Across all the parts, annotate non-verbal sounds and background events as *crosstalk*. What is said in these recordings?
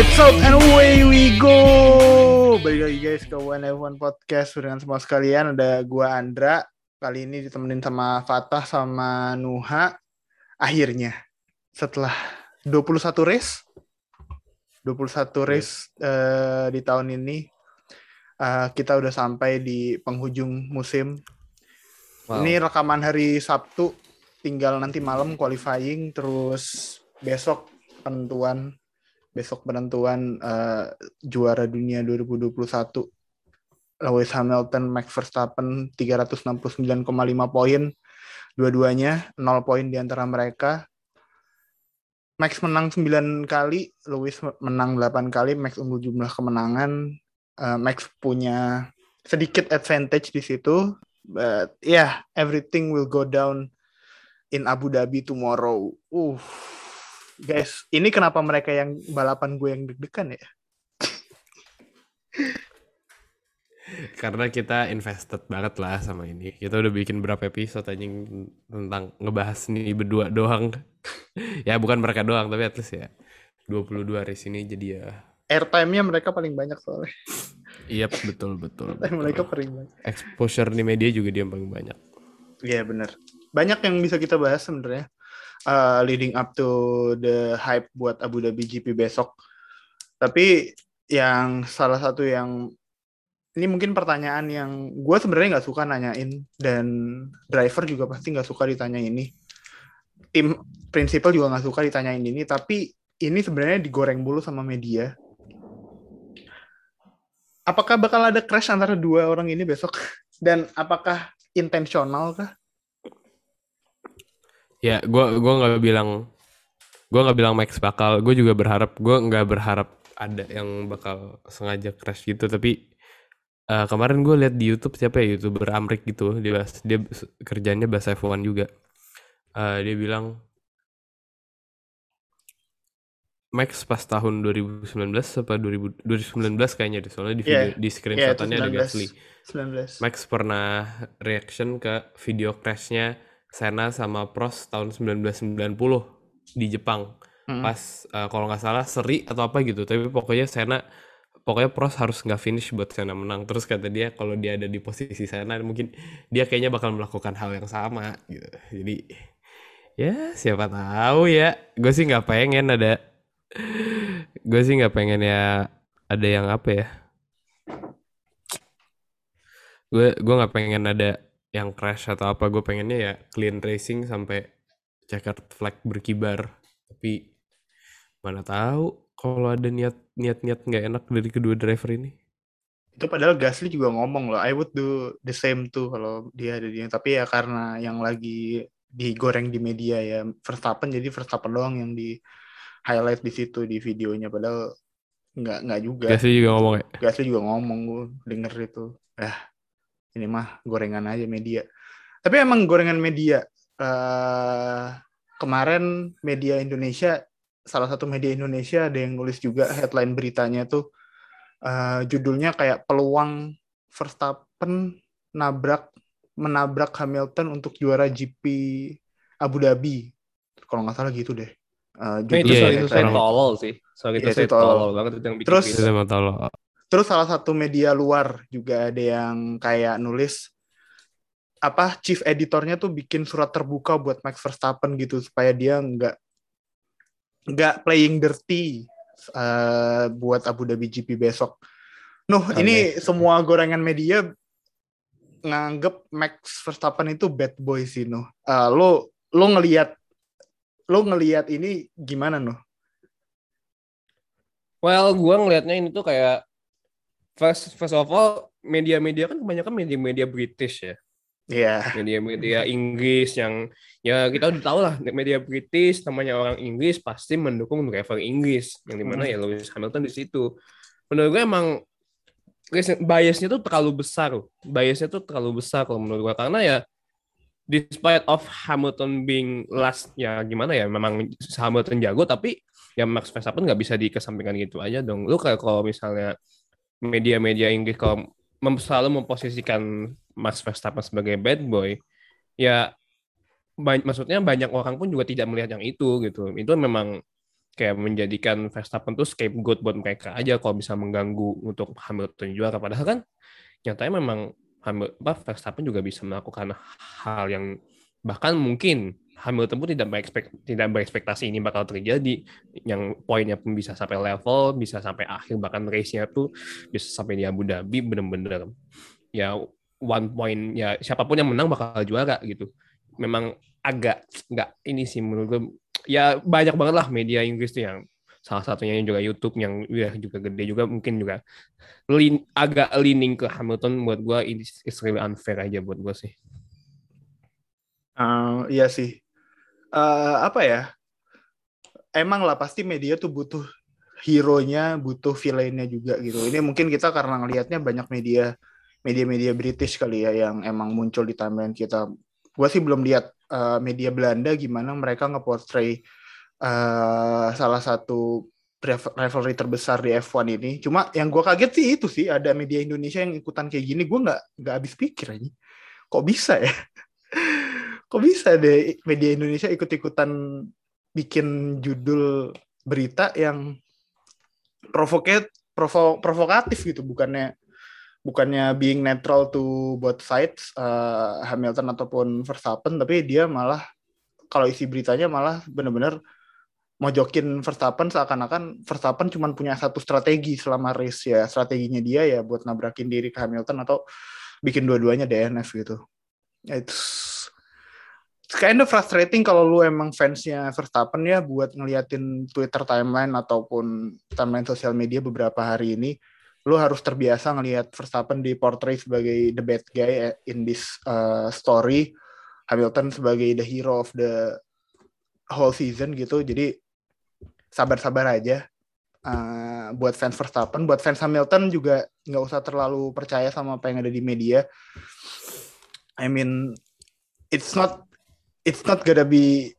Lights out and away we go. Balik lagi guys ke One F1 Podcast dengan semua sekalian. Ada gua Andra. Kali ini ditemenin sama Fatah sama Nuha. Akhirnya setelah 21 race 21 race uh, di tahun ini uh, kita udah sampai di penghujung musim. Wow. Ini rekaman hari Sabtu, tinggal nanti malam qualifying terus besok penentuan besok penentuan uh, juara dunia 2021 Lewis Hamilton, Max Verstappen 369,5 poin. Dua-duanya 0 poin di antara mereka. Max menang 9 kali, Lewis menang 8 kali, Max unggul jumlah kemenangan. Uh, Max punya sedikit advantage di situ, but yeah, everything will go down in Abu Dhabi tomorrow. Uh, guys, ini kenapa mereka yang balapan gue yang deg-degan ya? Karena kita invested banget lah sama ini. Kita udah bikin berapa episode anjing tentang ngebahas nih berdua doang. *laughs* ya bukan mereka doang, tapi at least ya 22 race ini jadi ya airtime-nya mereka paling banyak soalnya. *laughs* Iya betul betul. betul. mereka paling banyak. Exposure di media juga dia paling banyak. Iya yeah, benar. Banyak yang bisa kita bahas sebenarnya uh, leading up to the hype buat Abu Dhabi GP besok. Tapi yang salah satu yang ini mungkin pertanyaan yang gue sebenarnya nggak suka nanyain dan driver juga pasti nggak suka ditanya ini. Tim prinsipal juga nggak suka ditanyain ini, tapi ini sebenarnya digoreng dulu sama media. Apakah bakal ada crash antara dua orang ini besok? *laughs* Dan apakah intensional kah? Ya, gue gua nggak bilang gue nggak bilang Max bakal. Gue juga berharap gue nggak berharap ada yang bakal sengaja crash gitu. Tapi uh, kemarin gue lihat di YouTube siapa ya youtuber Amrik gitu dia bahas, dia kerjanya bahasa F1 juga uh, dia bilang Max pas tahun 2019 apa 2000, 2019 kayaknya deh soalnya di video yeah. di screenshotannya yeah, ada Gasly 19. Max pernah reaction ke video crashnya Senna sama Prost tahun 1990 di Jepang. Hmm. pas uh, kalau nggak salah seri atau apa gitu tapi pokoknya Senna pokoknya Pros harus nggak finish buat Senna menang. Terus kata dia kalau dia ada di posisi Senna mungkin dia kayaknya bakal melakukan hal yang sama gitu. Jadi ya siapa tahu ya. Gue sih nggak pengen ada gue sih nggak pengen ya ada yang apa ya. Gue gue nggak pengen ada yang crash atau apa gue pengennya ya clean racing sampai checkered flag berkibar. Tapi mana tahu kalau ada niat niat niat nggak enak dari kedua driver ini. Itu padahal Gasly juga ngomong loh I would do the same too kalau dia ada di tapi ya karena yang lagi digoreng di media ya Verstappen jadi Verstappen doang yang di highlight di situ di videonya. Padahal nggak nggak juga. Gasly juga ngomong ya? Gasly juga ngomong gue denger itu. Eh ini mah gorengan aja media. Tapi emang gorengan media uh, kemarin media Indonesia salah satu media Indonesia ada yang nulis juga headline beritanya tuh uh, judulnya kayak peluang Verstappen nabrak menabrak Hamilton untuk juara GP Abu Dhabi. Kalau nggak salah gitu deh. Uh, itu yeah, itu saya tolol sih. Soal itu saya tolol. banget itu yang bikin terus gitu. Terus salah satu media luar juga ada yang kayak nulis apa chief editornya tuh bikin surat terbuka buat Max Verstappen gitu supaya dia nggak nggak playing dirty uh, buat Abu Dhabi GP besok. Nuh, okay. ini semua gorengan media nganggep Max Verstappen itu bad boy sih, Nuh. Uh, lo lo ngelihat lo ngelihat ini gimana, Nuh? Well, gua ngelihatnya ini tuh kayak first first of all media-media kan kebanyakan media-media British ya. Iya. Yeah. Media-media Inggris yang ya kita udah tahu lah media British namanya orang Inggris pasti mendukung driver Inggris yang di mana hmm. ya Lewis Hamilton di situ. Menurut gue emang biasnya tuh terlalu besar, biasnya tuh terlalu besar kalau menurut gue karena ya despite of Hamilton being last ya gimana ya memang Hamilton jago tapi ya Max Verstappen nggak bisa dikesampingkan gitu aja dong. Lu kayak kalau misalnya media-media Inggris kalau mem selalu memposisikan Max Verstappen sebagai bad boy, ya ba maksudnya banyak orang pun juga tidak melihat yang itu gitu. Itu memang kayak menjadikan Verstappen tuh scapegoat buat mereka aja kalau bisa mengganggu untuk Hamilton juara padahal kan nyatanya memang Hamilton Verstappen juga bisa melakukan hal yang bahkan mungkin Hamilton pun tidak berekspekt, tidak berekspektasi ini bakal terjadi yang poinnya pun bisa sampai level bisa sampai akhir bahkan race-nya tuh bisa sampai di Abu Dhabi bener-bener ya one point ya siapa pun yang menang bakal juara gitu memang agak nggak ini sih menurut gue ya banyak banget lah media Inggris tuh yang salah satunya yang juga YouTube yang ya juga gede juga mungkin juga lean, agak leaning ke Hamilton buat gue ini really unfair aja buat gue sih. Uh, iya sih. Uh, apa ya? Emang lah pasti media tuh butuh hero-nya, butuh villain-nya juga gitu. Ini mungkin kita karena ngelihatnya banyak media media-media British kali ya yang emang muncul di timeline kita. Gue sih belum lihat uh, media Belanda gimana mereka ngeportray uh, salah satu rivalry terbesar di F1 ini. Cuma yang gue kaget sih itu sih ada media Indonesia yang ikutan kayak gini. Gue nggak nggak habis pikir aja. Kok bisa ya? Kok bisa deh media Indonesia ikut-ikutan bikin judul berita yang provokat provo, provokatif gitu? Bukannya bukannya being neutral to both sides uh, Hamilton ataupun Verstappen tapi dia malah kalau isi beritanya malah benar-benar mojokin Verstappen seakan-akan Verstappen cuma punya satu strategi selama race ya. Strateginya dia ya buat nabrakin diri ke Hamilton atau bikin dua-duanya DNF gitu. Ya, itu kind of frustrating kalau lu emang fansnya Verstappen ya buat ngeliatin Twitter timeline ataupun timeline sosial media beberapa hari ini lu harus terbiasa ngelihat Verstappen di portray sebagai the bad guy in this uh, story, Hamilton sebagai the hero of the whole season gitu. Jadi sabar-sabar aja uh, buat fans Verstappen, buat fans Hamilton juga nggak usah terlalu percaya sama apa yang ada di media. I mean, it's not it's not gonna be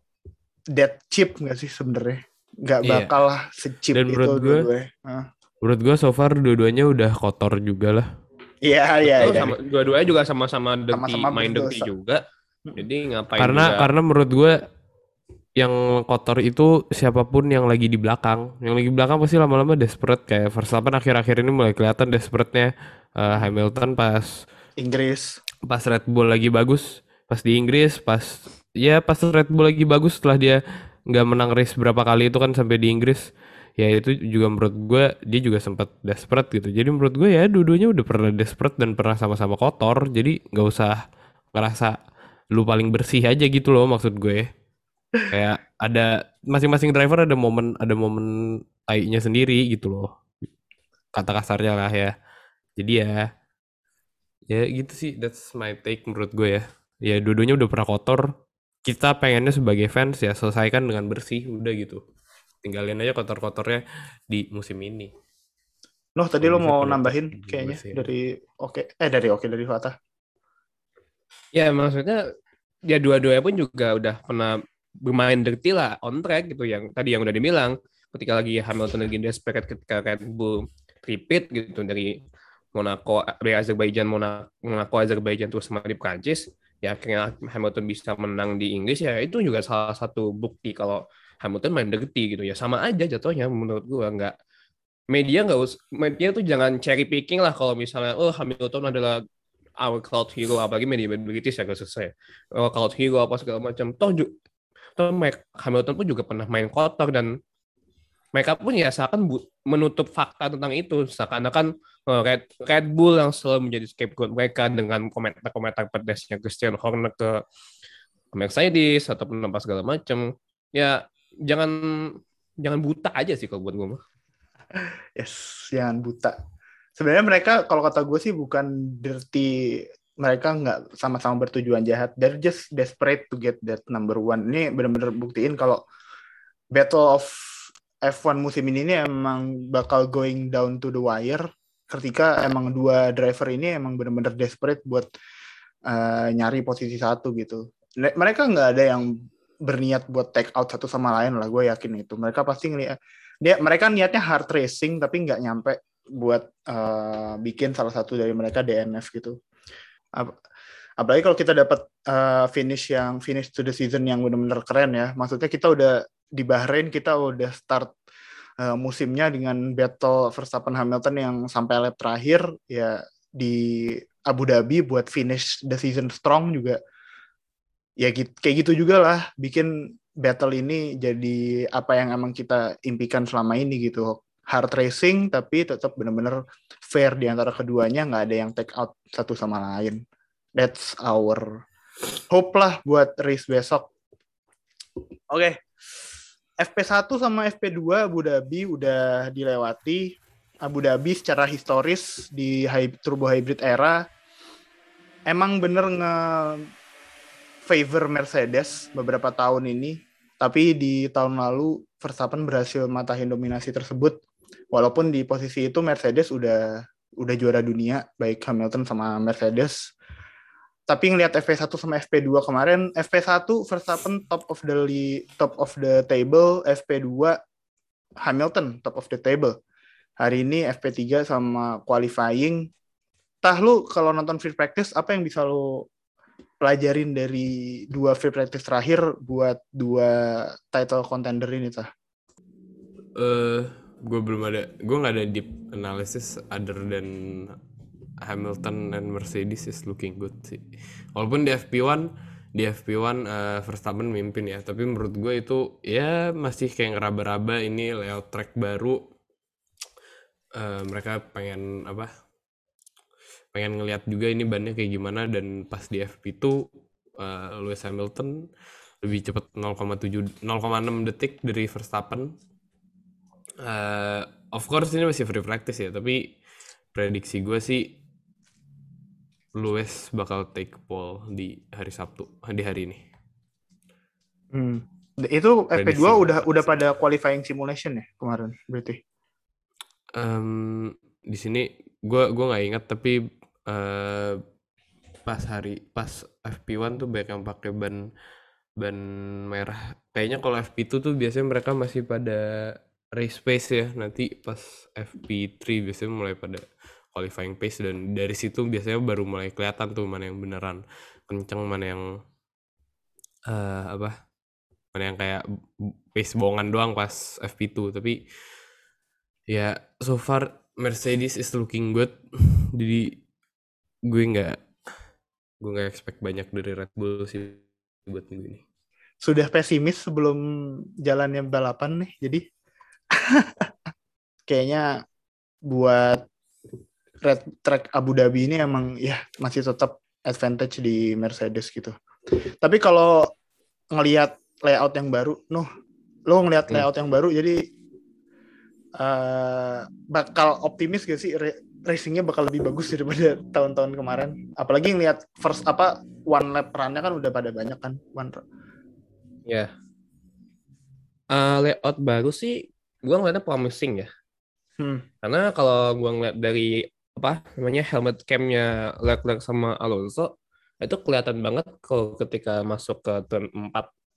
that cheap nggak sih sebenarnya? Nggak iya. bakal yeah. lah secip itu gue, gue. Uh Menurut gue so far dua-duanya udah kotor juga lah. Iya iya. iya. Dua-duanya juga sama-sama dirty, sama main dirty juga. Jadi ngapain? Karena juga... karena menurut gue yang kotor itu siapa pun yang lagi di belakang. Yang lagi di belakang pasti lama-lama desperate kayak Verstappen akhir-akhir ini mulai kelihatan desperate-nya uh, Hamilton pas Inggris. Pas Red Bull lagi bagus, pas di Inggris, pas ya pas Red Bull lagi bagus setelah dia nggak menang race berapa kali itu kan sampai di Inggris. Ya itu juga menurut gue dia juga sempat desperate gitu. Jadi menurut gue ya dua-duanya udah pernah desperate dan pernah sama-sama kotor. Jadi nggak usah ngerasa lu paling bersih aja gitu loh maksud gue kayak ada masing-masing driver ada momen ada momen tainya sendiri gitu loh. Kata kasarnya lah ya. Jadi ya ya gitu sih. That's my take menurut gue ya. Ya dua-duanya udah pernah kotor kita pengennya sebagai fans ya selesaikan dengan bersih udah gitu tinggalin aja kotor-kotornya di musim ini. Noh tadi lo mau nambahin kayaknya dari oke okay. eh dari oke okay, dari Fatah. Ya maksudnya ya dua-duanya pun juga udah pernah bermain dirty lah on track gitu yang tadi yang udah dibilang ketika lagi Hamilton lagi desperate ketika Red Bull repeat gitu dari Monaco dari Azerbaijan Monaco Azerbaijan terus sama di Prancis ya akhirnya Hamilton bisa menang di Inggris ya itu juga salah satu bukti kalau Hamilton main dirty gitu. Ya sama aja jatuhnya menurut gua. Nggak media nggak us media tuh jangan cherry picking lah kalau misalnya oh Hamilton adalah our cloud hero apalagi media British ya selesai. Oh, cloud hero apa segala macam. Toh toh Hamilton pun juga pernah main kotor dan mereka pun ya seakan menutup fakta tentang itu. Seakan-akan Red, Red Bull yang selalu menjadi scapegoat mereka dengan komentar-komentar pedasnya Christian Horner ke Mercedes ataupun apa segala macam ya jangan jangan buta aja sih kalau buat gue mah. *laughs* Yes, jangan buta. Sebenarnya mereka kalau kata gue sih bukan dirty mereka nggak sama-sama bertujuan jahat. They're just desperate to get that number one. Ini benar-benar buktiin kalau Battle of F1 musim ini, ini emang bakal going down to the wire ketika emang dua driver ini emang benar-benar desperate buat uh, nyari posisi satu gitu. Mereka nggak ada yang berniat buat take out satu sama lain lah gue yakin itu. Mereka pasti ngeliat dia mereka niatnya hard racing tapi nggak nyampe buat uh, bikin salah satu dari mereka DNF gitu. Apalagi kalau kita dapat uh, finish yang finish to the season yang benar-benar keren ya. Maksudnya kita udah di Bahrain kita udah start uh, musimnya dengan battle Verstappen Hamilton yang sampai lap terakhir ya di Abu Dhabi buat finish the season strong juga. Ya gitu, kayak gitu juga lah bikin battle ini jadi apa yang emang kita impikan selama ini gitu. Hard racing tapi tetap benar-benar fair di antara keduanya nggak ada yang take out satu sama lain. That's our hope lah buat race besok. Oke. okay. FP1 sama FP2 Abu Dhabi udah dilewati. Abu Dhabi secara historis di turbo hybrid era emang bener nge favor Mercedes beberapa tahun ini. Tapi di tahun lalu Verstappen berhasil matahin dominasi tersebut. Walaupun di posisi itu Mercedes udah udah juara dunia baik Hamilton sama Mercedes tapi ngelihat FP1 sama FP2 kemarin FP1 Verstappen top of the top of the table FP2 Hamilton top of the table. Hari ini FP3 sama qualifying. Tah lu kalau nonton free practice apa yang bisa lu pelajarin dari dua free practice terakhir buat dua title contender ini tah? Eh uh, gue belum ada gue nggak ada deep analysis other than Hamilton dan Mercedes is looking good sih. Walaupun di FP1 di FP1 uh, eh, Verstappen mimpin ya, tapi menurut gue itu ya masih kayak ngeraba-raba ini layout track baru. Uh, mereka pengen apa? Pengen ngelihat juga ini bannya kayak gimana dan pas di FP2 uh, eh, Lewis Hamilton lebih cepat 0,7 0,6 detik dari Verstappen. Uh, of course ini masih free practice ya, tapi prediksi gue sih Lewis bakal take pole di hari Sabtu di hari ini. Hmm. Itu FP2 udah udah pada qualifying simulation ya kemarin berarti. Um, di sini gue gua nggak ingat tapi uh, pas hari pas FP1 tuh banyak yang pakai ban ban merah. Kayaknya kalau FP2 tuh biasanya mereka masih pada race pace ya. Nanti pas FP3 biasanya mulai pada qualifying pace dan dari situ biasanya baru mulai kelihatan tuh mana yang beneran kenceng mana yang uh, apa mana yang kayak pace bohongan doang pas FP2 tapi ya so far Mercedes is looking good. *laughs* Jadi gue nggak gue nggak expect banyak dari Red Bull sih buat minggu ini. Sudah pesimis sebelum jalannya balapan nih jadi. *laughs* Kayaknya buat red track Abu Dhabi ini emang ya masih tetap advantage di Mercedes gitu. Tapi kalau ngelihat layout yang baru, noh, lo ngelihat hmm. layout yang baru, jadi uh, bakal optimis gak sih racingnya bakal lebih bagus daripada *laughs* tahun-tahun kemarin. Apalagi ngelihat first apa one lap run-nya kan udah pada banyak kan one. Ya. Yeah. Uh, layout baru sih, gue ngeliatnya promising ya. Hmm. Karena kalau gue ngeliat dari apa namanya helmet camnya Leclerc sama Alonso itu kelihatan banget kalau ketika masuk ke turn 4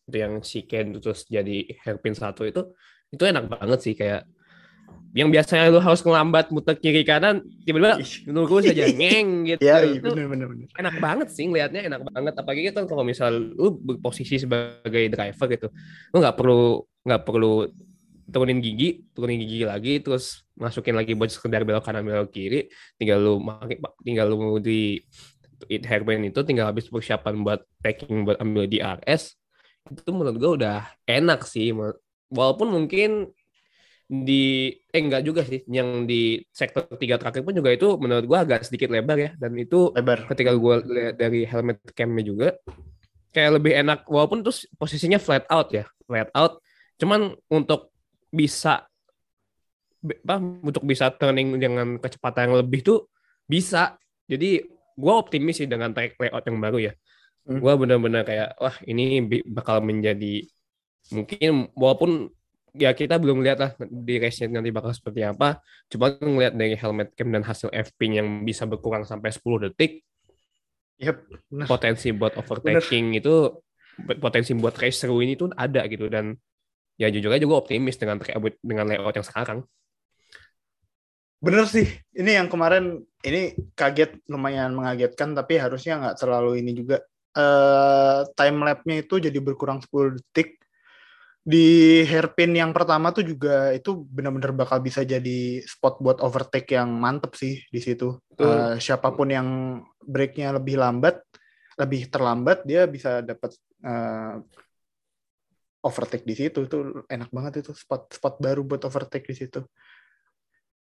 itu yang si Ken terus jadi hairpin satu itu itu enak banget sih kayak yang biasanya lu harus ngelambat muter kiri kanan tiba-tiba nunggu saja *laughs* ngeng gitu. Ya, iya, bener, bener, bener. enak banget sih ngelihatnya enak banget. Apalagi kan kalau misal lu berposisi sebagai driver gitu lu nggak perlu nggak perlu turunin gigi turunin gigi lagi terus masukin lagi buat sekedar belok kanan belok kiri. Tinggal lu tinggal lu di it hairband itu tinggal habis persiapan buat packing buat ambil di RS itu menurut gue udah enak sih. Walaupun mungkin di eh enggak juga sih yang di sektor tiga terakhir pun juga itu menurut gue agak sedikit lebar ya. Dan itu lebar. ketika gue lihat dari helmet camnya juga kayak lebih enak walaupun terus posisinya flat out ya flat out. Cuman untuk bisa apa untuk bisa turning dengan kecepatan yang lebih tuh bisa. Jadi gue optimis sih dengan track layout yang baru ya. Hmm. Gue benar-benar kayak wah ini bakal menjadi mungkin walaupun ya kita belum lihat lah di race nanti bakal seperti apa. Cuma ngeliat dari helmet cam dan hasil FP yang bisa berkurang sampai 10 detik. Yep, Potensi buat overtaking bener. itu potensi buat race seru ini tuh ada gitu dan ya jujur aja gue optimis dengan dengan layout yang sekarang. Bener sih, ini yang kemarin ini kaget lumayan mengagetkan tapi harusnya nggak terlalu ini juga. Uh, time lapnya itu jadi berkurang 10 detik di hairpin yang pertama tuh juga itu benar-benar bakal bisa jadi spot buat overtake yang mantep sih di situ. Uh, siapa pun yang breaknya lebih lambat, lebih terlambat dia bisa dapat uh, overtake di situ. Itu enak banget itu spot spot baru buat overtake di situ.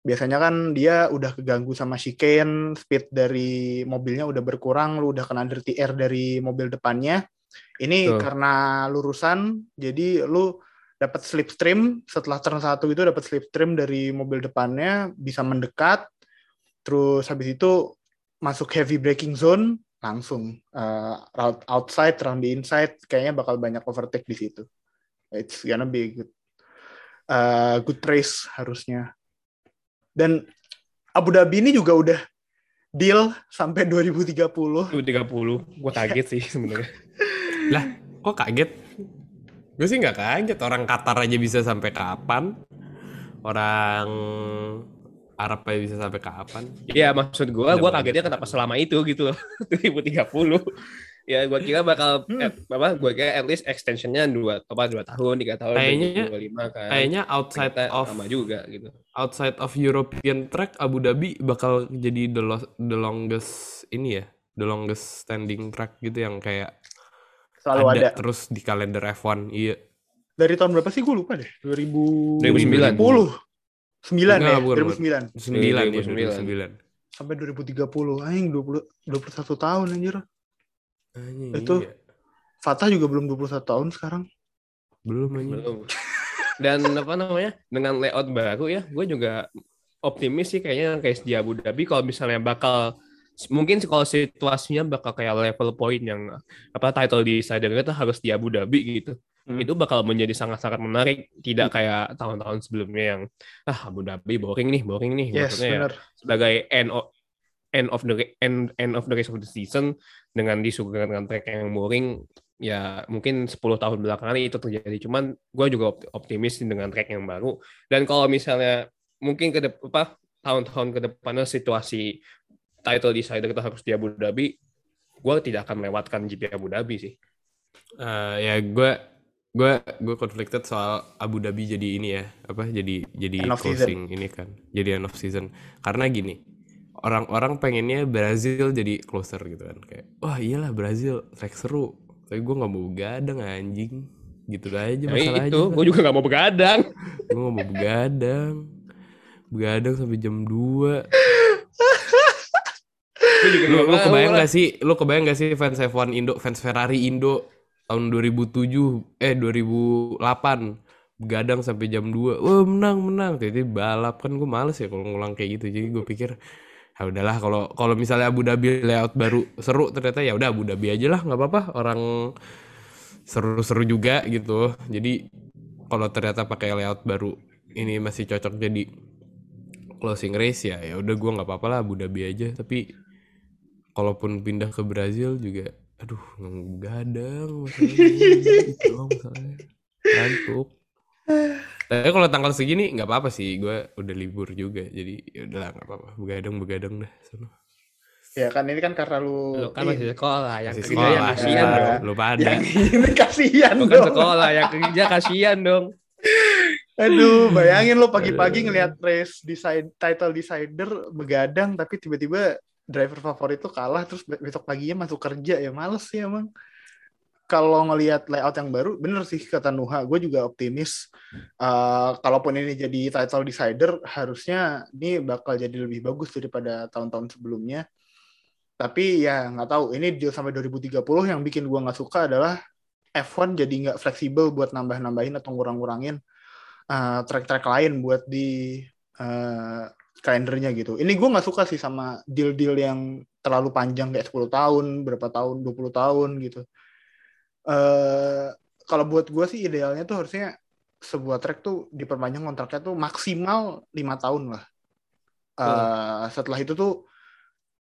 Biasanya kan dia udah keganggu sama chicane, speed dari mobilnya udah berkurang, lu udah kena dirty air dari mobil depannya ini Tuh. karena lurusan, jadi lu dapat slipstream setelah turn satu itu dapat slipstream dari mobil depannya bisa mendekat, terus habis itu masuk heavy braking zone langsung uh, route outside, round the inside, kayaknya bakal banyak overtake di situ. It's gonna be good, uh, good race harusnya. Dan Abu Dhabi ini juga udah deal sampai 2030. 2030, gue kaget sih sebenarnya. *laughs* lah, kok kaget? Gue sih nggak kaget. Orang Qatar aja bisa sampai kapan? Orang Arab bisa sampai kapan? Iya, maksud gue, gue kagetnya kenapa selama itu gitu loh, *laughs* 2030 ya gue kira bakal hmm. at, apa gue kira at least extensionnya dua apa dua tahun tiga tahun kayaknya dua lima kan. kayaknya outside Ternyata of sama juga gitu. outside of European track Abu Dhabi bakal jadi the, lo, the longest ini ya the longest standing track gitu yang kayak selalu ada, ada. terus di kalender F1 iya. Dari tahun berapa sih? Gue lupa deh. 2000 2009 sembilan ya 2009 2009 ya 2009 sampai 2030 anjing 20 21 tahun anjir Anjing, itu iya. Fatah juga belum 21 tahun sekarang. Belum anjing. Belum. *laughs* Dan apa namanya? Dengan layout baru ya, gue juga optimis sih kayaknya kayak di Abu Dhabi kalau misalnya bakal mungkin kalau situasinya bakal kayak level point yang apa title decider itu harus di Abu Dhabi gitu. Hmm. Itu bakal menjadi sangat-sangat menarik, tidak hmm. kayak tahun-tahun sebelumnya yang ah Abu Dhabi boring nih, boring nih. Yes, Maksudnya ya, sebagai end of, end of the end end of the race of the season dengan disuguhkan dengan track yang boring ya mungkin 10 tahun belakangan itu terjadi cuman gue juga optimis dengan track yang baru dan kalau misalnya mungkin ke depan tahun-tahun ke depannya situasi title decider itu harus di Abu Dhabi gue tidak akan melewatkan GP Abu Dhabi sih uh, ya gue gue gue conflicted soal Abu Dhabi jadi ini ya apa jadi jadi closing season. ini kan jadi end of season. Karena gini orang-orang pengennya Brazil jadi closer gitu kan kayak wah iyalah Brazil track seru. Tapi gue nggak mau begadang anjing. Gitu aja nah, masalahnya itu gue juga nggak mau begadang. *laughs* Gue nggak mau begadang. Begadang sampai jam 2 lu, lu kebayang gak sih? Lu kebayang gak sih fans F1 Indo fans Ferrari Indo tahun 2007 eh 2008 begadang sampai jam 2 wah menang menang. Jadi balap kan gue males ya kalau ngulang kayak gitu. Jadi gue pikir ya udahlah kalau kalau misalnya Abu Dhabi layout baru seru ternyata ya udah Abu Dhabi aja lah nggak apa-apa. Orang seru-seru juga gitu. Jadi kalau ternyata pakai layout baru ini masih cocok jadi closing race ya ya udah gue nggak apa-apa lah Abu Dhabi aja. Tapi kalaupun pindah ke Brazil juga aduh gadang itu masalahnya ngantuk tapi kalau tanggal segini nggak apa-apa sih, gue udah libur juga, jadi ya udahlah nggak apa-apa, begadang begadang dah. Sono. Ya kan ini kan karena lu, lu kan masih sekolah, yang masih kerja yang kasihan dong. Lu pada. Yang ini kasihan dong. kan sekolah, yang kerja kasihan dong. Aduh, bayangin lo pagi-pagi ngelihat race decide, title decider begadang, tapi tiba-tiba driver favorit tuh kalah, terus besok paginya masuk kerja ya males sih emang kalau ngelihat layout yang baru, bener sih kata Nuha, gue juga optimis. Uh, kalaupun ini jadi title decider, harusnya ini bakal jadi lebih bagus daripada tahun-tahun sebelumnya. Tapi ya nggak tahu, ini deal sampai 2030 yang bikin gue nggak suka adalah F1 jadi nggak fleksibel buat nambah-nambahin atau ngurang-ngurangin uh, track-track lain buat di uh, kalendernya gitu. Ini gue nggak suka sih sama deal-deal yang terlalu panjang kayak 10 tahun, berapa tahun, 20 tahun gitu uh, kalau buat gue sih idealnya tuh harusnya sebuah track tuh diperpanjang kontraknya tuh maksimal lima tahun lah. Uh, hmm. Setelah itu tuh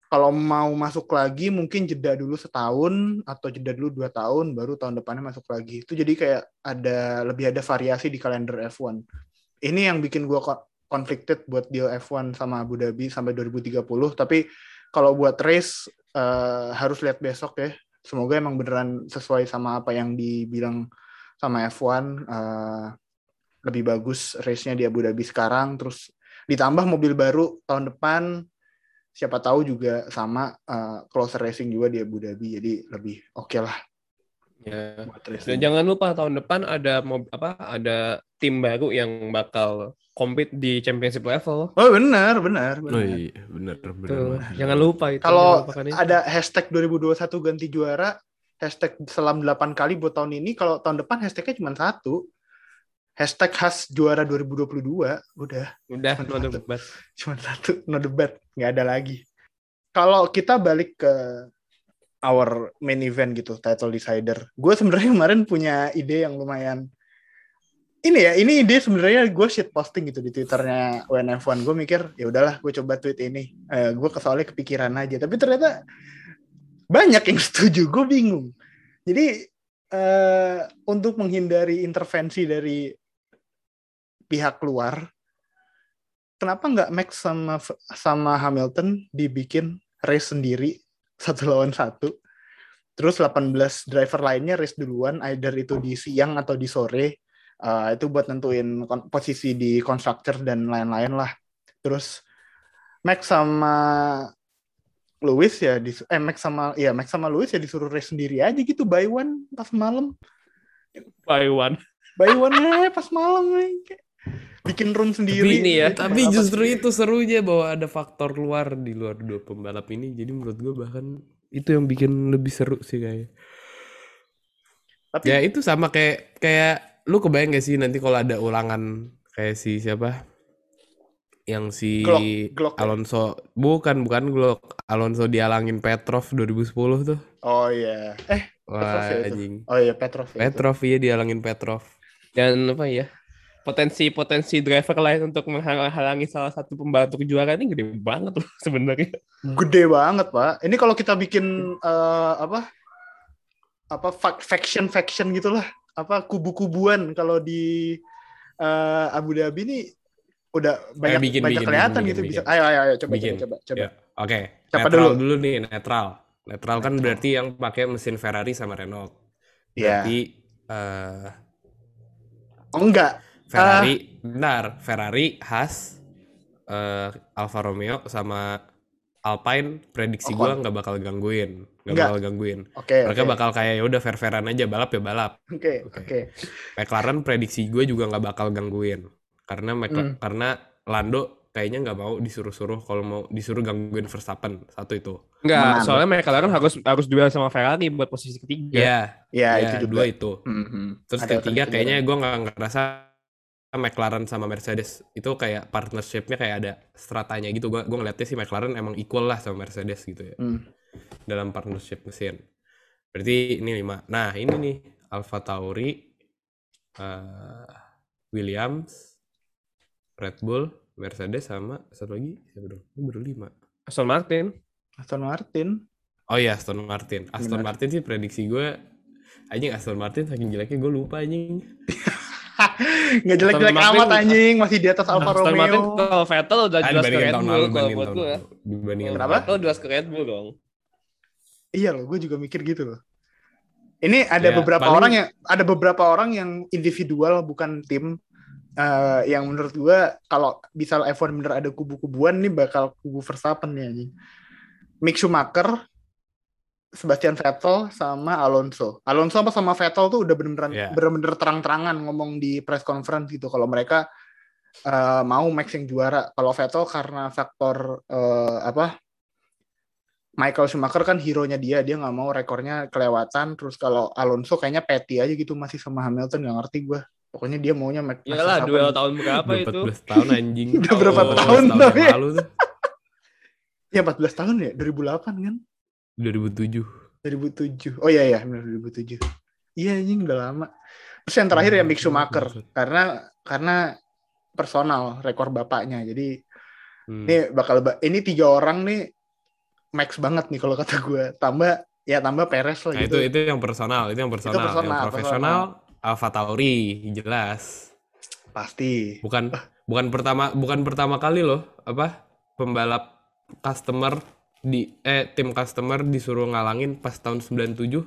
kalau mau masuk lagi mungkin jeda dulu setahun atau jeda dulu dua tahun baru tahun depannya masuk lagi. Itu jadi kayak ada lebih ada variasi di kalender F1. Ini yang bikin gue conflicted buat deal F1 sama Abu Dhabi sampai 2030. Tapi kalau buat race uh, harus lihat besok ya. Semoga emang beneran sesuai sama apa yang dibilang sama F1 uh, lebih bagus race-nya di Abu Dhabi sekarang. Terus ditambah mobil baru tahun depan siapa tahu juga sama uh, closer racing juga di Abu Dhabi. Jadi lebih oke okay lah Ya. Dan jangan lupa tahun depan ada apa ada tim baru yang bakal compete di championship level. Oh benar benar benar. Oh, iya, benar benar. Tuh, jangan lupa itu. Kalau ada hashtag 2021 ganti juara, hashtag selam 8 kali buat tahun ini, kalau tahun depan hashtagnya cuma satu. Hashtag khas juara 2022, udah. Udah, no debat. Cuma satu, no debat. Nggak ada lagi. Kalau kita balik ke our main event gitu title decider. Gue sebenarnya *laughs* kemarin punya ide yang lumayan ini ya ini ide sebenarnya gue shit posting gitu di twitternya WNF1 gue mikir ya udahlah gue coba tweet ini. Uh, gue soalnya kepikiran aja. Tapi ternyata banyak yang *laughs* setuju gue bingung. Jadi uh, untuk menghindari intervensi dari pihak luar kenapa nggak Max sama sama Hamilton dibikin race sendiri satu lawan satu. Terus 18 driver lainnya race duluan, either itu di siang atau di sore. Uh, itu buat nentuin posisi di constructor dan lain-lain lah. Terus Max sama Lewis ya di eh Max sama ya Max sama Lewis ya disuruh race sendiri aja gitu by one pas malam. By one. By one ya pas malam kayak bikin run sendiri. Tapi ini ya, tapi justru itu serunya bahwa ada faktor luar di luar dua pembalap ini. Jadi menurut gue bahkan itu yang bikin lebih seru sih kayak. Tapi ya itu sama kayak kayak lu kebayang gak sih nanti kalau ada ulangan kayak si siapa? Yang si Glock, Glock, ya? Alonso ya? bukan bukan Glock Alonso dialangin Petrov 2010 tuh. Oh iya. Eh, Wah, ya anjing. Oh iya Petrov. Ya Petrov iya dialangin Petrov. Dan apa ya? Potensi-potensi driver lain untuk menghalangi salah satu pembalap juara ini gede banget loh *laughs* sebenarnya. Gede banget pak. Ini kalau kita bikin uh, apa apa faction faction gitulah apa kubu-kubuan kalau di uh, Abu Dhabi ini udah banyak bikin, banyak bikin, kelihatan bikin, gitu bikin. bisa. Ayo ayo ayo coba bikin. coba coba. Ya. Oke. Okay. Siapa dulu? dulu nih netral. Netral kan berarti yang pakai mesin Ferrari sama Renault. Iya. Berarti yeah. uh, Oh enggak, Ferrari, uh, benar. Ferrari, Haas, uh, Alfa Romeo sama Alpine prediksi oh, gue nggak bakal gangguin, nggak bakal gangguin. Okay, Mereka okay. bakal kayak ya udah fair-fairan aja balap ya balap. Oke, okay, oke. Okay. Okay. McLaren prediksi gue juga nggak bakal gangguin karena hmm. karena Lando kayaknya nggak mau disuruh-suruh kalau mau disuruh gangguin Verstappen satu itu. Enggak, soalnya McLaren harus harus duel sama Ferrari buat posisi ketiga. Iya, ya, ya, itu juga. dua itu. Mm -hmm. Terus Ada ketiga kayaknya gue nggak ngerasa McLaren sama Mercedes? Itu kayak partnershipnya kayak ada stratanya gitu. Gue gue ngeliatnya sih McLaren emang equal lah sama Mercedes gitu ya. Hmm. dalam partnership mesin. Berarti ini lima. Nah ini nih Alfa Tauri uh, Williams Red Bull Mercedes sama satu lagi siapa dong? Ini baru lima. Aston Martin. Aston Martin. Oh iya Aston Martin. Aston Benar. Martin sih prediksi gue. Anjing Aston Martin saking jeleknya gue lupa anjing *laughs* *laughs* Nggak jelek-jelek amat anjing, masih di atas Alfa Romeo. Martin kalau Vettel udah jelas ke Red Bull kalau buat gue. Kenapa? Vettel jelas ke Red Bull dong. Iya loh, gue juga mikir gitu loh. Ini ada ya, beberapa paling... orang yang ada beberapa orang yang individual bukan tim uh, yang menurut gue kalau bisa F1 bener ada kubu-kubuan nih bakal kubu Verstappen nih anjing. Mick Schumacher Sebastian Vettel sama Alonso. Alonso apa sama Vettel tuh udah bener-bener yeah. bener-bener terang-terangan ngomong di press conference gitu kalau mereka uh, mau Max yang juara. Kalau Vettel karena faktor uh, apa Michael Schumacher kan hero-nya dia, dia nggak mau rekornya kelewatan. Terus kalau Alonso kayaknya petty aja gitu masih sama Hamilton nggak ngerti gue. Pokoknya dia maunya Max. Iyalah duel tahun berapa itu? 14 tahun anjing. *laughs* Udah berapa oh, tahun tapi? *laughs* ya 14 tahun ya, 2008 kan? 2007. 2007. Oh iya iya, benar 2007. Iya anjing udah lama. Terus yang terakhir ya Mick Schumacher karena karena personal rekor bapaknya. Jadi hmm. ini bakal ini tiga orang nih max banget nih kalau kata gue. Tambah ya tambah Perez lah nah, gitu. Itu itu yang personal, itu yang personal. Itu personal yang profesional Alfa Tauri jelas. Pasti. Bukan bukan pertama bukan pertama kali loh apa pembalap customer di eh tim customer disuruh ngalangin pas tahun 97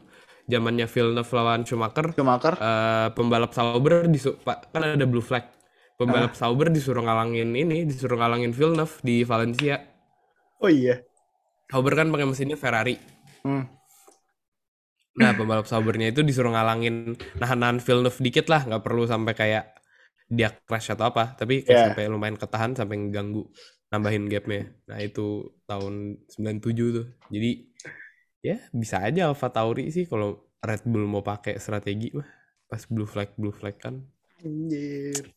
zamannya Villeneuve lawan Schumacher Schumacher. eh, pembalap Sauber disu- pa- kan ada blue flag. Pembalap Sauber disuruh ngalangin ini, disuruh ngalangin Villeneuve di Valencia. Oh iya. Sauber kan pakai mesinnya Ferrari. Hmm. Nah, pembalap Saubernya itu disuruh ngalangin nahan-nahan Villeneuve dikit lah, nggak perlu sampai kayak dia crash atau apa, tapi kayak Yeah. sampai lumayan ketahan sampai ngeganggu nambahin gapnya. Nah, itu tahun 97 tuh. Jadi ya bisa aja Alfa Tauri sih kalau Red Bull mau pakai strategi mah pas blue flag blue flag kan. Anjir.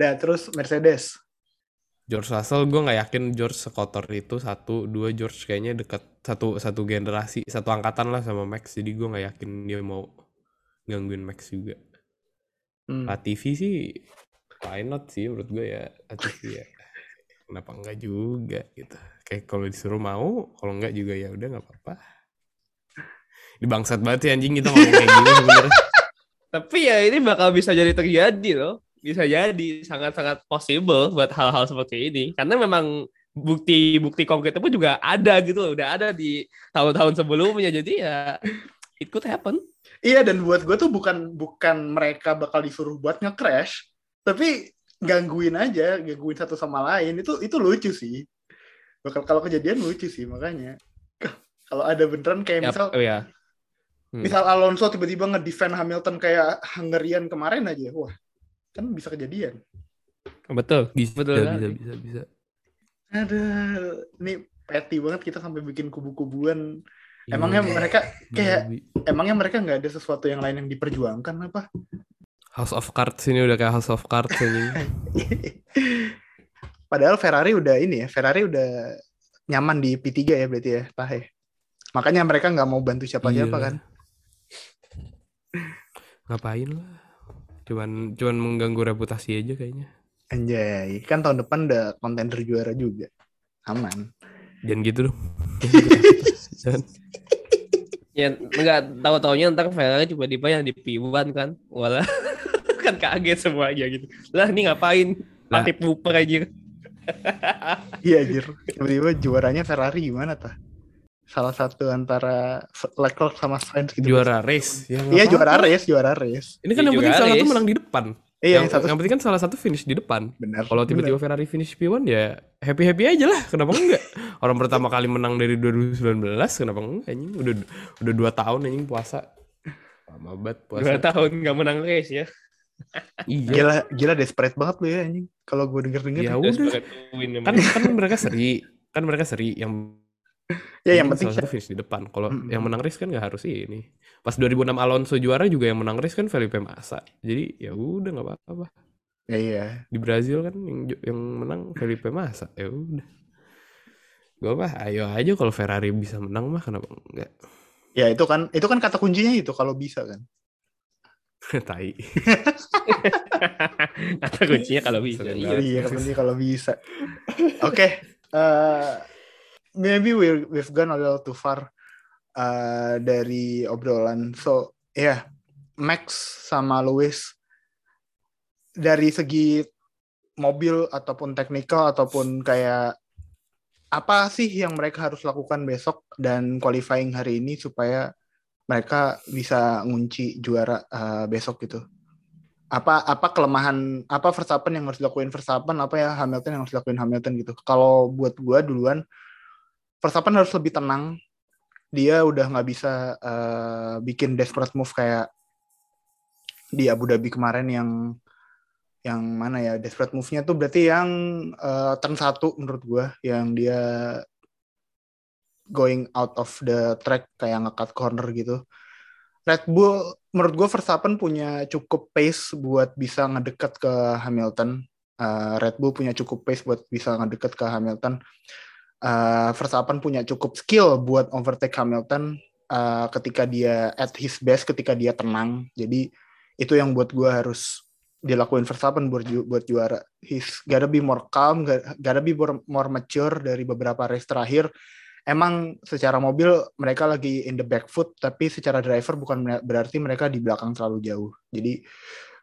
Nah, terus Mercedes. George Russell gue nggak yakin George sekotor itu satu dua George kayaknya dekat satu satu generasi satu angkatan lah sama Max jadi gue nggak yakin dia mau gangguin Max juga Hmm. Latifi sih why not sih menurut gue ya Latifi ya kenapa enggak juga gitu kayak kalau disuruh mau kalau enggak juga ya udah nggak apa-apa di bangsat banget ya anjing kita ngomong kayak gini sebenarnya Tapi ya ini bakal bisa jadi terjadi loh. Bisa jadi sangat-sangat possible buat hal-hal seperti ini. Karena memang bukti-bukti konkretnya pun juga ada gitu loh. Udah ada di tahun-tahun sebelumnya. Jadi ya it could happen. Iya dan buat gue tuh bukan bukan mereka bakal disuruh buat nge-crash, tapi gangguin aja, gangguin satu sama lain itu itu lucu sih. Bakal kalau kejadian lucu sih makanya. *laughs* Kalau ada beneran kayak Ya, misal oh ya. Hmm. misal Alonso tiba-tiba ngedefend Hamilton kayak Hungarian kemarin aja, wah kan bisa kejadian. Betul. bisa Betul bisa sekali. bisa bisa Ada ini petty banget kita sampai bikin kubu-kubuan. Iya. Emangnya mereka kayak Babi. emangnya mereka nggak ada sesuatu yang lain yang diperjuangkan apa? House of Cards ini udah kayak House of Cards anjing *laughs* Padahal Ferrari udah ini ya, Ferrari udah nyaman di P3 ya berarti ya, Tahe. Makanya mereka nggak mau bantu siapa-siapa Iya. kan. ngapain lah cuman cuman mengganggu reputasi aja kayaknya Anjay, kan tahun depan udah kontender juara juga. Aman. jangan gitu dong jangan *laughs* Ya enggak tahu taunya ntar Ferrari tiba-tiba yang di P1 kan. Walah. Kan kaget semuanya gitu. Lah ini ngapain? Lah. Mati puper aja. Iya anjir. Tiba-tiba juaranya Ferrari gimana tah? Salah satu antara Leclerc sama Sainz gitu. juara race ya Iya juara race, juara race. ini kan Iya, yang penting salah satu menang di depan Iya yang, yang satu yang penting kan salah satu finish di depan benar. kalau tiba-tiba Ferrari finish P1 ya happy happy aja lah kenapa enggak orang pertama kali menang dari 2019 kenapa enggak anjing udah udah dua tahun anjing puasa lama banget Dua puasa tahun nggak menang race ya. Iya Gila, gila desperate banget lu ya anjing. Kalau gue denger-denger. ya Ya, udah kan kan mereka seri kan mereka seri yang *laughs* ya yang penting salah satu finish di depan. Kalau Mm-mm. yang menang race kan nggak harus ini. Pas 2006 Alonso juara juga yang menang race kan Felipe Massa. Jadi ya udah nggak apa-apa. ya iya. Di Brazil kan yang yang menang Felipe Massa. Ya udah. Gue mah ayo aja kalau Ferrari bisa menang mah kenapa enggak? Ya itu kan itu kan kata kuncinya itu kalau bisa kan. *laughs* Tai. *laughs* Kata kuncinya kalau bisa. Iya. Iya, kata kuncinya kalau bisa. *laughs* Oke, eh, maybe we we've gone a little too far eh, dari obrolan. So, ya, Max sama Lewis dari segi mobil ataupun teknikal ataupun kayak apa sih yang mereka harus lakukan besok dan qualifying hari ini supaya mereka bisa ngunci juara eh, besok gitu. Apa apa kelemahan apa Verstappen yang harus dilakuin Verstappen apa ya Hamilton yang harus dilakuin Hamilton gitu. Kalau buat gua duluan Verstappen harus lebih tenang. Dia udah nggak bisa eh, bikin desperate move kayak di Abu Dhabi kemarin yang yang mana ya desperate move-nya tuh berarti yang eh, turn satu menurut gua yang dia going out of the track kayak ngecut corner gitu. Red Bull menurut gue Verstappen punya cukup pace buat bisa ngedeket ke Hamilton. Uh, Red Bull punya cukup pace buat bisa ngedeket ke Hamilton. Uh, Verstappen punya cukup skill buat overtake Hamilton uh, ketika dia at his best, ketika dia tenang. Jadi itu yang buat gue harus dilakuin Verstappen buat ju- buat juara. He's gotta be more calm, gotta be more mature dari beberapa race terakhir emang secara mobil mereka lagi in the back foot tapi secara driver bukan berarti mereka di belakang terlalu jauh. Jadi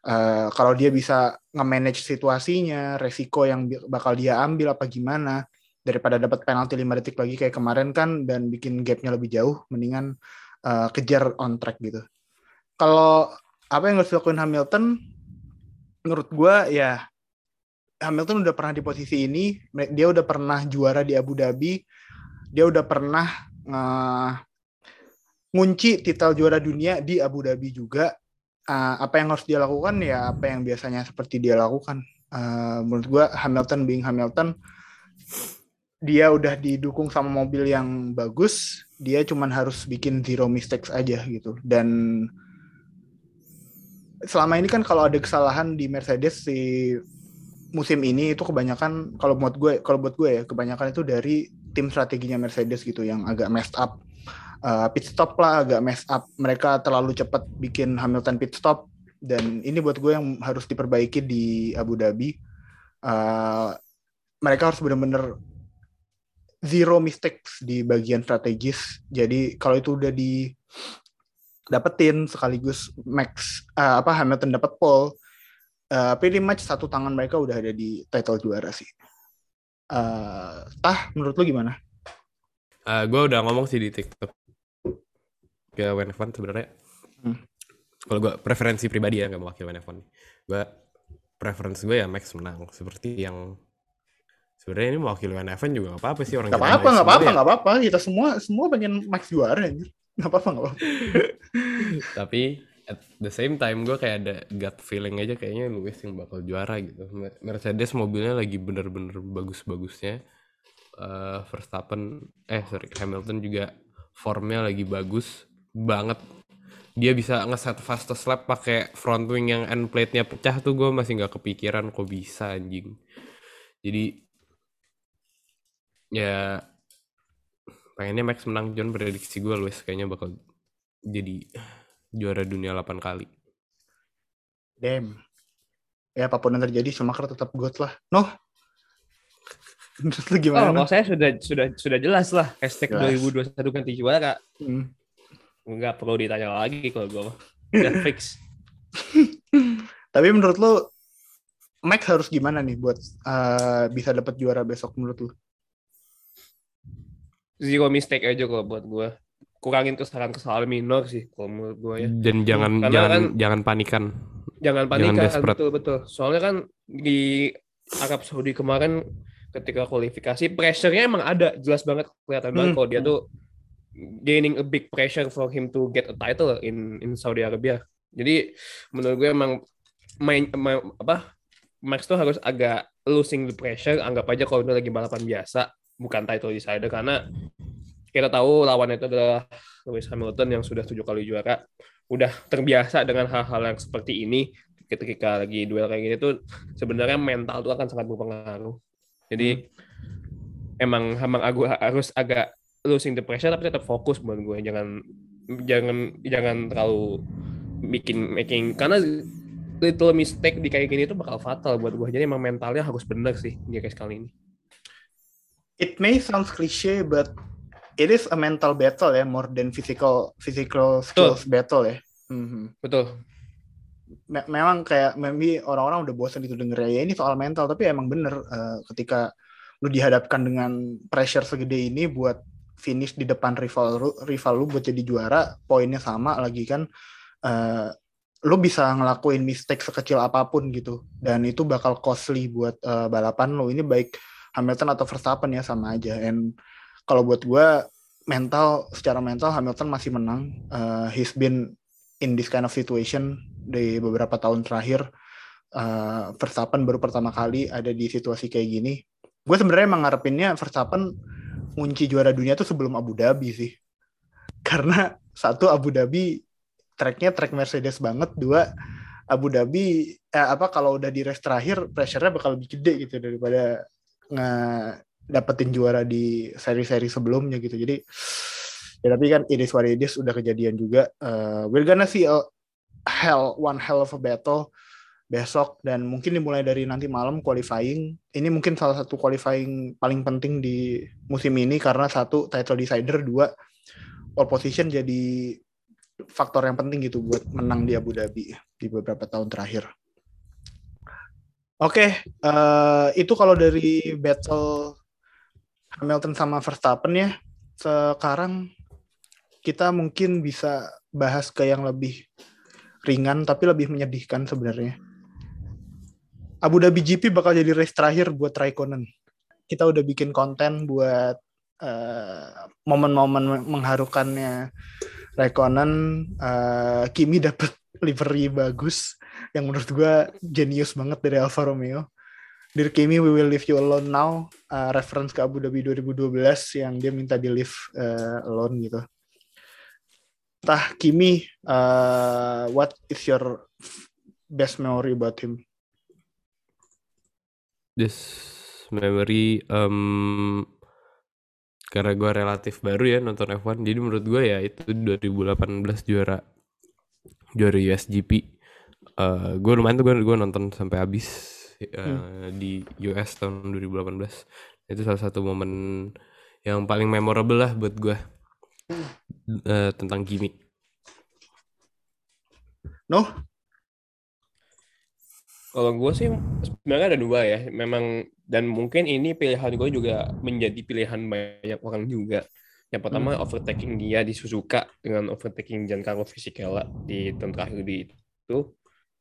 eh, kalau dia bisa nge-manage situasinya resiko yang bakal dia ambil apa gimana daripada dapat penalti 5 detik lagi kayak kemarin kan dan bikin gapnya lebih jauh mendingan uh, kejar on track gitu. Kalau apa yang harus dilakuin Hamilton menurut gue ya Hamilton udah pernah di posisi ini dia udah pernah juara di Abu Dhabi dia udah pernah uh, ngunci titel juara dunia di Abu Dhabi juga. Uh, apa yang harus dia lakukan? Ya apa yang biasanya seperti dia lakukan. Uh, menurut gue Hamilton being Hamilton dia udah didukung sama mobil yang bagus, dia cuman harus bikin zero mistakes aja gitu. Dan selama ini kan kalau ada kesalahan di Mercedes si musim ini itu kebanyakan kalau buat gue kalau buat gue ya kebanyakan itu dari tim strateginya Mercedes gitu yang agak messed up. Uh, pit stop lah agak messed up. Mereka terlalu cepat bikin Hamilton pit stop dan ini buat gue yang harus diperbaiki di Abu Dhabi. Uh, mereka harus benar-benar zero mistakes di bagian strategis. Jadi kalau itu udah di dapetin sekaligus Max uh, apa Hamilton dapat pole, uh, pretty much satu tangan mereka udah ada di title juara sih. Uh, tah menurut lu gimana? Uh, gue udah ngomong sih di TikTok ke When Fun sebenarnya. Hmm. Kalau gue preferensi pribadi ya nggak mewakili When Fun. Gue preferensi gue ya Max menang seperti yang sebenarnya ini mewakili Event juga gak apa-apa sih orang gak apa-apa gak apa-apa gak apa-apa kita semua semua pengen Max juara anjir gak apa-apa gak apa-apa *laughs* tapi at the same time gue kayak ada gut feeling aja kayaknya Lewis yang bakal juara gitu. Mercedes mobilnya lagi bener-bener bagus-bagusnya. Uh, Verstappen eh sorry Hamilton juga formnya lagi bagus banget. Dia bisa ngeset fastest lap pakai front wing yang end plate-nya pecah tuh gue masih nggak kepikiran kok bisa anjing. Jadi ya pengennya Max menang John prediksi gue Luis kayaknya bakal jadi juara dunia 8 kali damn ya apa pun yang terjadi Schumacher tetap good lah no Menurut *laughs* gimana? Oh, kalau saya sudah sudah sudah jelas lah hashtag jelas. 2021 ganti juara. Hmm. Nggak perlu ditanya lagi kalau gue *laughs* udah fix. *laughs* Tapi menurut lo Max harus gimana nih buat uh, bisa dapat juara besok menurut lo? zero mistake aja kalau buat gue kurangin kesalahan-kesalahan minor sih kalau menurut gue ya. Dan jangan Karena jangan kan, jangan panikan. Jangan panikan jangan betul betul. Soalnya kan di Arab Saudi kemarin ketika kualifikasi pressure-nya emang ada jelas banget kelihatan hmm. banget kalau dia tuh gaining a big pressure for him to get a title in in Saudi Arabia. Jadi menurut gue emang main, main apa Max tuh harus agak losing the pressure anggap aja kalau itu lagi balapan biasa bukan title decider. Karena kita tahu lawannya itu adalah Lewis Hamilton yang sudah tujuh kali juara. Udah terbiasa dengan hal-hal yang seperti ini. Ketika lagi duel kayak gini tuh sebenarnya mental tuh akan sangat berpengaruh. Jadi emang emang aku harus agak losing the pressure tapi tetap fokus buat gue. Jangan jangan jangan terlalu bikin making karena little mistake di kayak gini itu bakal fatal buat gue. Jadi emang mentalnya harus bener sih di kayak kali ini. It may sound cliche but it is a mental battle ya more than physical physical skills Betul. battle ya. Mm-hmm. Betul. Me memang kayak maybe orang-orang udah bosan itu denger ya ini soal mental tapi emang bener uh, ketika lu dihadapkan dengan pressure segede ini buat finish di depan rival rival lu buat jadi juara poinnya sama lagi kan uh, lu bisa ngelakuin mistake sekecil apa pun gitu dan itu bakal costly buat uh, balapan lu ini baik Hamilton atau Verstappen ya sama aja. And kalau buat gue mental secara mental Hamilton masih menang. Uh, he's been in this kind of situation di beberapa tahun terakhir. Uh, Verstappen baru pertama kali ada di situasi kayak gini. Gue sebenarnya emang ngarepinnya Verstappen kunci juara dunia tuh sebelum Abu Dhabi sih. *laughs* Karena satu Abu Dhabi tracknya track Mercedes banget, dua Abu Dhabi eh, apa kalau udah di race terakhir pressure-nya bakal lebih gede gitu daripada dapetin juara di seri-seri sebelumnya gitu. Jadi ya tapi kan it is what it is udah kejadian juga. Uh, we're gonna see a hell one hell of a battle besok dan mungkin dimulai dari nanti malam qualifying. Ini mungkin salah satu qualifying paling penting di musim ini karena satu title decider, dua all position jadi faktor yang penting gitu buat menang di Abu Dhabi di beberapa tahun terakhir. Oke, okay, uh, eh, itu kalau dari battle Hamilton sama Verstappen ya. Sekarang kita mungkin bisa bahas ke yang lebih ringan tapi lebih menyedihkan sebenarnya. Abu Dhabi GP bakal jadi race terakhir buat Raikkonen. Kita udah bikin konten buat uh, momen-momen mengharukannya Raikkonen. Uh, Kimi dapat livery bagus yang menurut gue genius banget dari Alfa Romeo. Dear Kimi, we will leave you alone now. Uh, reference ke Abu Dhabi 2012 yang dia minta di leave uh, alone gitu entah Kimi, uh, what is your best memory about him? This memory, um, karena gue relatif baru ya nonton F1, jadi menurut gue ya itu 2018 juara juara USGP. Uh, gue lumayan tuh gue nonton sampai habis uh, hmm. di US tahun 2018. Itu salah satu momen yang paling memorable lah buat gue uh, tentang gimmick. No? Kalau gue sih sebenarnya ada dua ya. Memang dan mungkin ini pilihan gue juga menjadi pilihan banyak orang juga. Yang pertama hmm. overtaking dia di Suzuka dengan overtaking Giancarlo Fisichella di tahun terakhir di itu.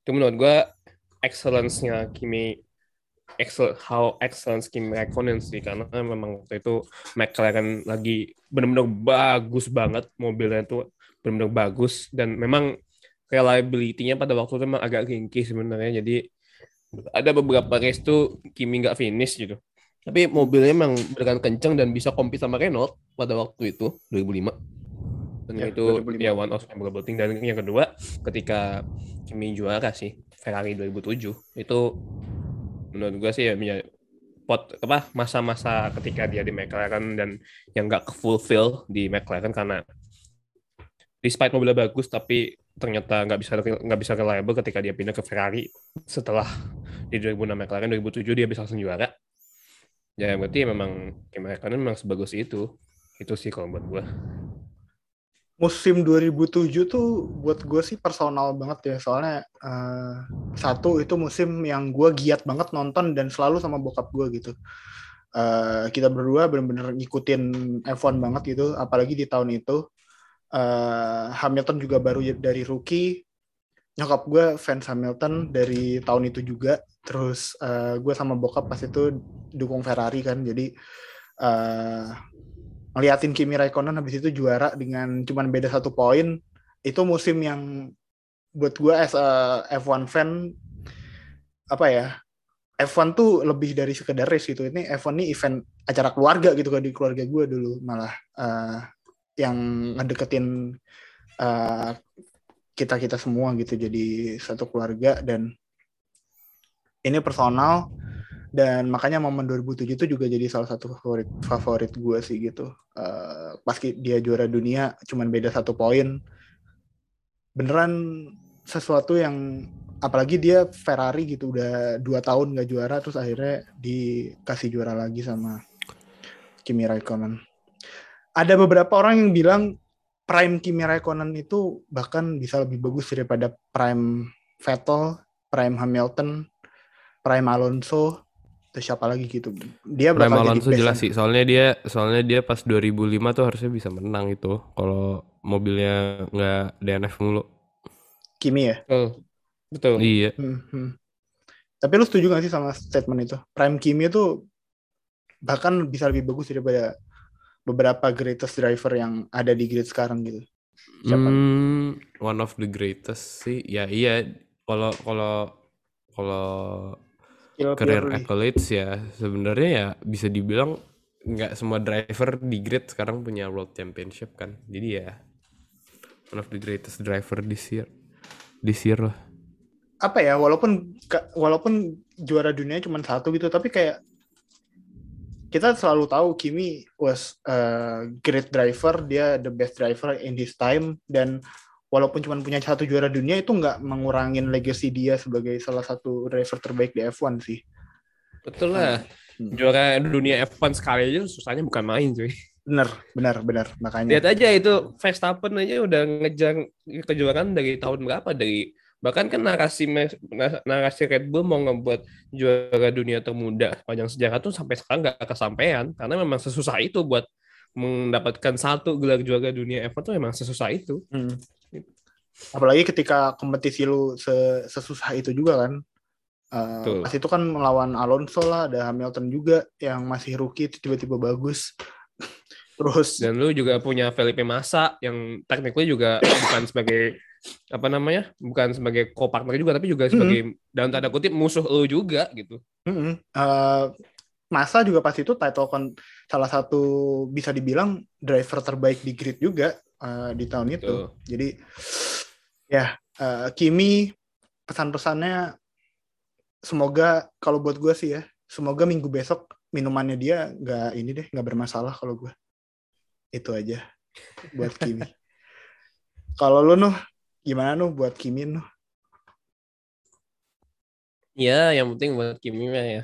Itu menurut gue excellence-nya Kimi excel how excellence Kimi Raikkonen sih karena memang waktu itu McLaren lagi benar-benar bagus banget mobilnya itu benar-benar bagus dan memang reliability-nya pada waktu itu memang agak ringkih sebenarnya jadi ada beberapa race tuh Kimi nggak finish gitu. Tapi mobilnya memang beneran kenceng dan bisa compete sama Renault pada waktu itu 2005 dan ya, itu 2005. ya one of memorable thing. Dan yang kedua ketika Kimi juara sih Ferrari 2007 itu menurut gue sih ya pot apa masa-masa ketika dia di McLaren dan yang nggak fulfill di McLaren karena despite mobilnya bagus tapi ternyata nggak bisa nggak bisa reliable ketika dia pindah ke Ferrari setelah di 2006 McLaren 2007 dia bisa langsung juara. Ya berarti memang Kimi Raikkonen memang sebagus itu. Itu sih kalau buat gue musim 2007 tuh buat gue sih personal banget ya. Soalnya uh, satu itu musim yang gue giat banget nonton dan selalu sama bokap gue gitu. Uh, kita berdua bener-bener ngikutin F1 banget gitu apalagi di tahun itu. Uh, Hamilton juga baru dari rookie. Nyokap gue fans Hamilton dari tahun itu juga. Terus uh, gue sama bokap pas itu dukung Ferrari kan jadi uh, ngeliatin Kimi Raikkonen habis itu juara dengan cuman beda satu poin itu musim yang buat gue as a F1 fan apa ya F1 tuh lebih dari sekedar race gitu. Ini F1 ini event acara keluarga gitu kan di keluarga gue dulu malah uh, yang ngedeketin uh, kita kita semua gitu jadi satu keluarga dan ini personal dan makanya momen 2007 itu juga jadi salah satu favorit favorit gue sih gitu. Uh, pas dia juara dunia cuman beda satu poin. Beneran sesuatu yang apalagi dia Ferrari gitu udah dua tahun gak juara terus akhirnya dikasih juara lagi sama Kimi Raikkonen. Ada beberapa orang yang bilang prime Kimi Raikkonen itu bahkan bisa lebih bagus daripada prime Vettel, prime Hamilton, prime Alonso, terus siapa lagi gitu. Dia prime Alonso jelas sih, soalnya dia soalnya dia pas 2005 tuh harusnya bisa menang itu kalau mobilnya nggak DNF mulu. Kimi ya? Betul. Betul. Iya. Hmm, hmm. Tapi lu setuju gak sih sama statement itu? Prime Kimi itu bahkan bisa lebih bagus daripada beberapa greatest driver yang ada di grid sekarang gitu? Siapa? Hmm, one of the greatest sih. Ya iya, kalau kalau kalau career accolades ya sebenarnya ya bisa dibilang nggak semua driver di grid sekarang punya world championship kan. Jadi ya one of the greatest driver this year. This year lah. Apa ya, walaupun walaupun juara dunia cuma satu gitu, tapi kayak kita selalu tahu Kimi was a great driver, dia the best driver in his time dan walaupun cuma punya satu juara dunia itu nggak mengurangin legacy dia sebagai salah satu driver terbaik di F1 sih. Betul lah. Hmm. Juara dunia F1 sekali aja susahnya bukan main cuy. Bener, bener, bener. Makanya. Lihat aja itu Verstappen aja udah ngejar kejuaraan dari tahun berapa? Dari Bahkan kan narasi narasi Red Bull mau ngebuat juara dunia termuda sepanjang sejarah tuh sampai sekarang nggak kesampaian karena memang sesusah itu buat mendapatkan satu gelar juara dunia F1 tuh memang sesusah itu. Hmm. Apalagi ketika kompetisi lu sesusah itu juga kan. Uh, pas itu kan melawan Alonso lah, ada Hamilton juga yang masih rookie tiba-tiba bagus. *laughs* Terus dan lu juga punya Felipe Massa yang technically juga *coughs* bukan sebagai apa namanya? bukan sebagai co-partner juga tapi juga sebagai mm -hmm. dalam tanda kutip musuh lu juga gitu. Mm -hmm. uh, Massa juga pas itu title kon salah satu bisa dibilang driver terbaik di grid juga uh, di tahun itu. Tuh. Jadi ya uh, Kimi pesan-pesannya semoga kalau buat gue sih ya semoga minggu besok minumannya dia nggak ini deh nggak bermasalah kalau gue itu aja buat *laughs* Kimi. Kalau lu nuh gimana nuh buat Kimi nuh? Ya yang penting buat Kimi mah ya.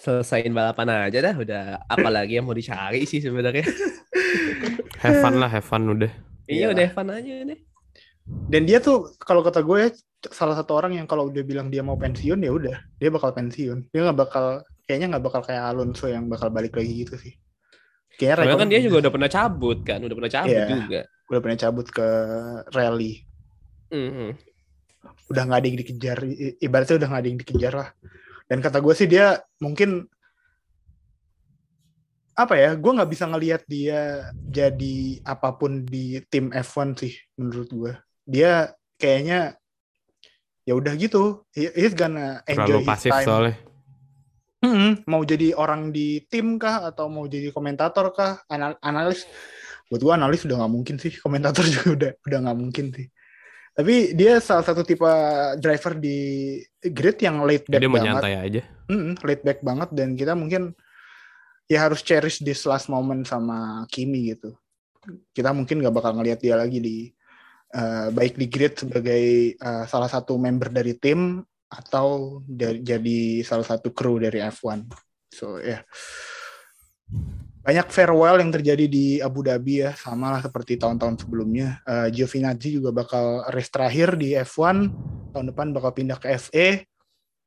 Selesain balapan aja dah udah apalagi yang mau dicari sih sebenarnya *laughs* have fun lah have fun udah iya, iya udah have fun aja deh dan dia tuh kalau kata gue ya salah satu orang yang kalau udah bilang dia mau pensiun ya udah dia bakal pensiun dia nggak bakal kayaknya nggak bakal kayak Alonso yang bakal balik lagi gitu sih Kayaknya kan dia juga udah pernah cabut kan, udah pernah cabut yeah, juga. Udah pernah cabut ke rally. Mm -hmm. Udah nggak ada yang dikejar, ibaratnya udah nggak ada yang dikejar lah. Dan kata gue sih dia mungkin apa ya, gue nggak bisa ngelihat dia jadi apa pun di tim F1 sih menurut gue. Dia kayaknya ya udah gitu, he's gonna enjoy Terlalu his pasif time. soalnya Hmm, mau jadi orang di tim kah atau mau jadi komentator kah? Anal analis. Buat gua analis udah nggak mungkin sih. Komentator *laughs* juga udah udah nggak mungkin sih. Tapi dia salah satu tipe driver di grid yang late back dia banget. Dia menyantai aja. Hmm, late back banget dan kita mungkin ya harus cherish this last moment sama Kimi gitu. Kita mungkin nggak bakal ngelihat dia lagi di uh, baik di grid sebagai uh, salah satu member dari tim atau dari, jadi salah satu kru dari F1. So ya. Yeah. Banyak farewell yang terjadi di Abu Dhabi ya, sama lah seperti tahun-tahun sebelumnya. Uh, Giovinazzi juga bakal race terakhir di F1, tahun depan bakal pindah ke FE.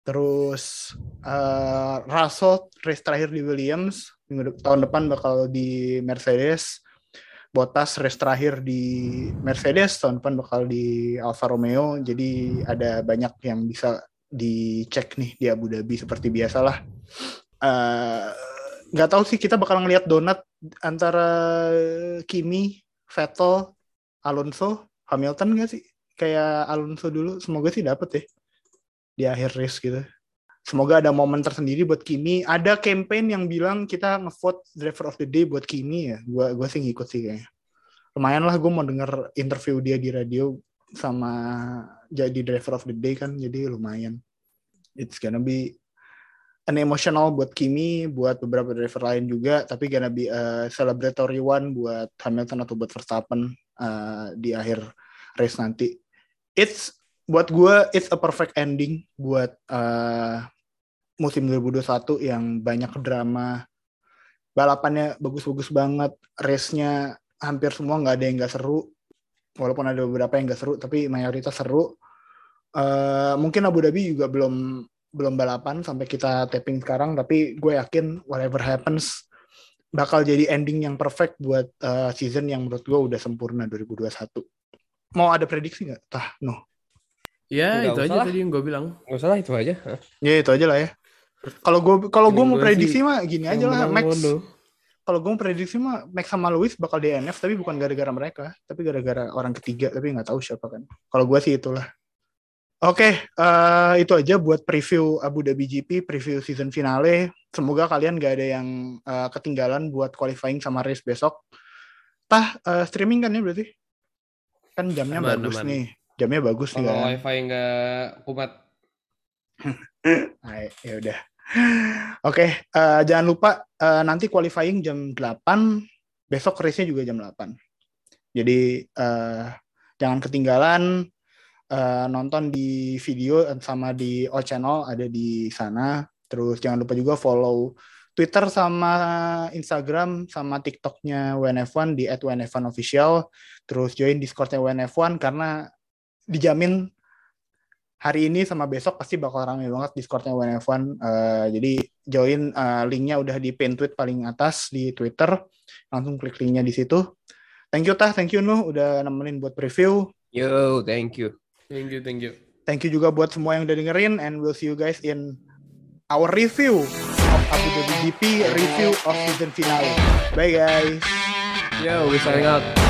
Terus uh, Russell race terakhir di Williams, tahun depan bakal di Mercedes. Bottas race terakhir di Mercedes tahun depan bakal di Alfa Romeo jadi ada banyak yang bisa dicek nih di Abu Dhabi seperti biasalah. Eh, nggak uh, tahu sih kita bakal ngelihat donat antara Kimi, Vettel, Alonso, Hamilton nggak sih? Kayak Alonso dulu, semoga sih dapet ya di akhir race gitu. Semoga ada momen tersendiri buat Kimi. Ada campaign yang bilang kita ngevote driver of the day buat Kimi ya. Gua gua sih ngikut sih kayaknya. Lumayan lah gue mau denger interview dia di radio sama jadi driver of the day kan jadi lumayan it's gonna be an emotional buat Kimi buat beberapa driver lain juga tapi gonna be a celebratory one buat Hamilton atau buat Verstappen uh, di akhir race nanti it's buat gue it's a perfect ending buat uh, musim 2021 yang banyak drama balapannya bagus-bagus banget race-nya hampir semua nggak ada yang nggak seru walaupun ada beberapa yang gak seru tapi mayoritas seru. Uh, mungkin Abu Dhabi juga belum belum balapan sampai kita tapping sekarang tapi gue yakin whatever happens bakal jadi ending yang perfect buat uh, season yang menurut gue udah sempurna 2021 mau ada prediksi nggak? Tah no ya Nggak itu aja tadi yang gue bilang nggak salah itu aja ya itu aja lah ya kalau gue kalau gue mau prediksi mah gini aja lah Max kalau gue prediksi mah Max sama Lewis bakal DNF tapi bukan gara-gara mereka, tapi gara-gara orang ketiga tapi nggak tahu siapa kan. Kalau gue sih itulah. Oke, okay, uh, eh, itu aja buat preview Abu Dhabi GP, preview season finale. Semoga kalian gak ada yang uh, ketinggalan buat qualifying sama race besok. Tah, uh, streaming kan ya berarti? Kan jamnya aman, bagus aman. nih. Jamnya bagus nih kan. wifi nggak kumat. ya udah. Oke, okay, uh, jangan lupa uh, nanti qualifying jam 8, besok race-nya juga jam 8. Jadi uh, jangan ketinggalan uh, nonton di video sama di O Channel ada di sana. Terus jangan lupa juga follow Twitter sama Instagram sama TikToknya WNF1 di @WNF1official. Terus join Discordnya WNF1 karena dijamin hari ini sama besok pasti bakal ramai banget Discordnya WNF1. Uh, eh, jadi join uh, linknya udah di pin tweet paling atas di Twitter. Langsung klik linknya di situ. Thank you Tah, thank you Nuh udah nemenin buat preview. Yo, thank you. Thank you, thank you. Thank you juga buat semua yang udah dengerin and we'll see you guys in our review of Abu Dhabi GP review of season finale. Bye guys. Yo, we signing out.